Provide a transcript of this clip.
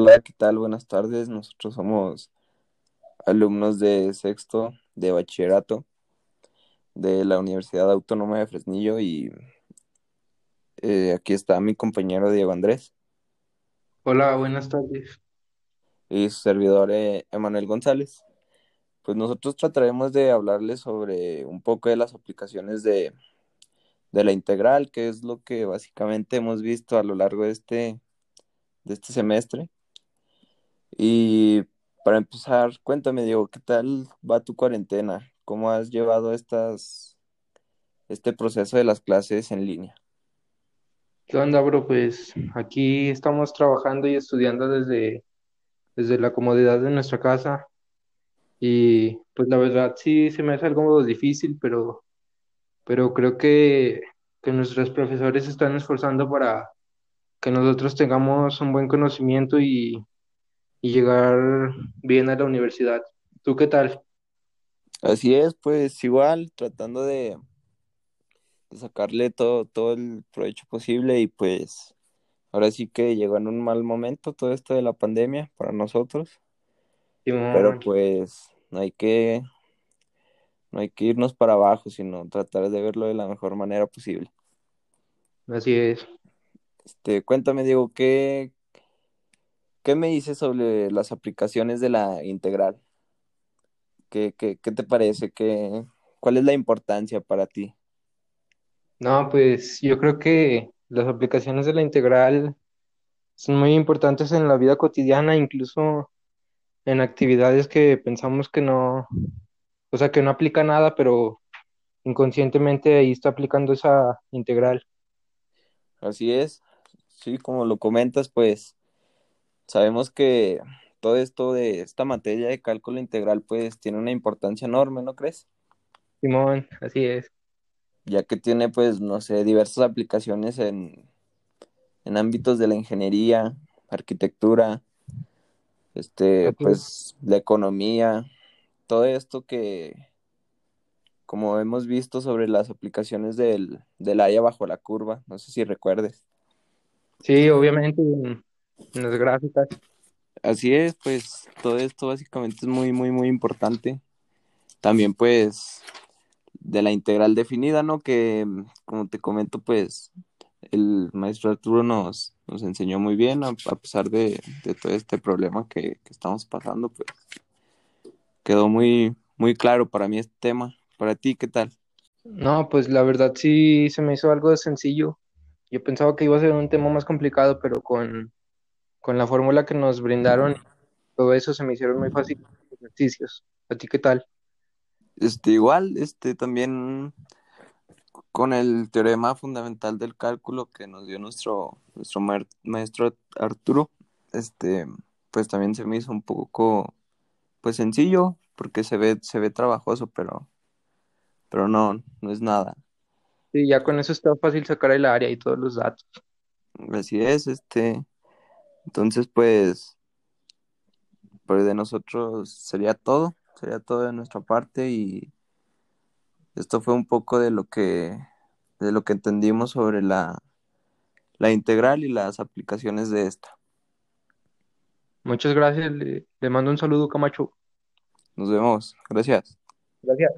Hola, ¿qué tal? Buenas tardes. Nosotros somos alumnos de sexto de bachillerato de la Universidad Autónoma de Fresnillo y eh, aquí está mi compañero Diego Andrés Hola, buenas tardes. y su servidor eh, Emanuel González. Pues nosotros trataremos de hablarles sobre un poco de las aplicaciones de, de la integral, que es lo que básicamente hemos visto a lo largo de este, de este semestre. Y para empezar, cuéntame, Diego, ¿qué tal va tu cuarentena? ¿Cómo has llevado estas, este proceso de las clases en línea? ¿Qué onda, bro? Pues aquí estamos trabajando y estudiando desde, desde la comodidad de nuestra casa y pues la verdad sí se me hace algo difícil, pero, pero creo que, que nuestros profesores están esforzando para que nosotros tengamos un buen conocimiento y, y llegar bien a la universidad. ¿Tú qué tal? Así es, pues igual, tratando de, de sacarle todo, todo el provecho posible y pues ahora sí que llegó en un mal momento todo esto de la pandemia para nosotros, pero Simón, pues no hay que, no hay que irnos para abajo, sino tratar de verlo de la mejor manera posible. así es. Este, cuéntame, Diego, ¿qué, qué me dices sobre las aplicaciones de la integral? ¿Qué, qué, qué te parece? ¿Qué, cuál es la importancia para ti? No, pues yo creo que las aplicaciones de la integral son muy importantes en la vida cotidiana, incluso en actividades que pensamos que no, o sea, que no aplica nada, pero inconscientemente ahí está aplicando esa integral. Así es, sí, como lo comentas, pues sabemos que todo esto de esta materia de cálculo integral, pues tiene una importancia enorme, ¿no crees? Simón, así es. Ya que tiene, pues, no sé, diversas aplicaciones en, en ámbitos de la ingeniería, arquitectura, este, pues, la economía, todo esto que, como hemos visto sobre las aplicaciones del, del área bajo la curva, no sé si recuerdes. Sí, obviamente en, en las gráficas. Así es, pues, todo esto básicamente es muy, muy, muy importante. También, pues, de la integral definida, ¿no? Que, como te comento, pues, el maestro Arturo nos, nos enseñó muy bien, a, a pesar de, de, todo este problema que, que, estamos pasando, pues, quedó muy, muy claro para mí este tema. Para ti, ¿qué tal? No, pues la verdad sí se me hizo algo sencillo. Yo pensaba que iba a ser un tema más complicado, pero con, con la fórmula que nos brindaron, todo eso se me hicieron muy fácil los ejercicios. ¿A ti qué tal? Este, igual, este, también con el teorema fundamental del cálculo que nos dio nuestro, nuestro maestro Arturo, este, pues también se me hizo un poco, pues sencillo, porque se ve, se ve trabajoso, pero, pero no, no es nada. Sí, ya con eso está fácil sacar el área y todos los datos. Así es, este, entonces pues, pues de nosotros sería todo, sería todo de nuestra parte y esto fue un poco de lo que, de lo que entendimos sobre la, la integral y las aplicaciones de esta. Muchas gracias, le, le mando un saludo, Camacho. Nos vemos, gracias. Gracias.